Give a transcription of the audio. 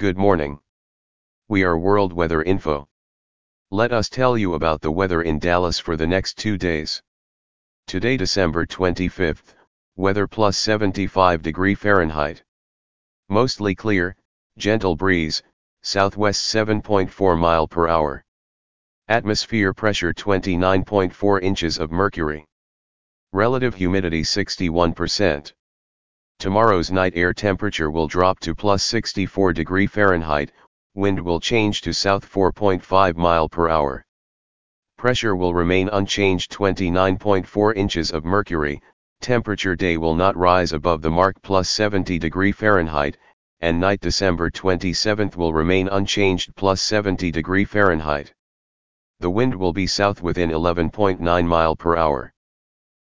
Good morning. We are World Weather Info. Let us tell you about the weather in Dallas for the next two days. Today December 25th, weather plus 75 degree Fahrenheit. Mostly clear, gentle breeze, southwest 7.4 mile per hour. Atmosphere pressure 29.4 inches of mercury. Relative humidity 61%. Tomorrow's night air temperature will drop to plus 64 degree Fahrenheit, wind will change to south 4.5 mile per hour. Pressure will remain unchanged 29.4 inches of mercury, temperature day will not rise above the mark plus 70 degree Fahrenheit, and night December 27th will remain unchanged plus 70 degree Fahrenheit. The wind will be south within 11.9 mile per hour.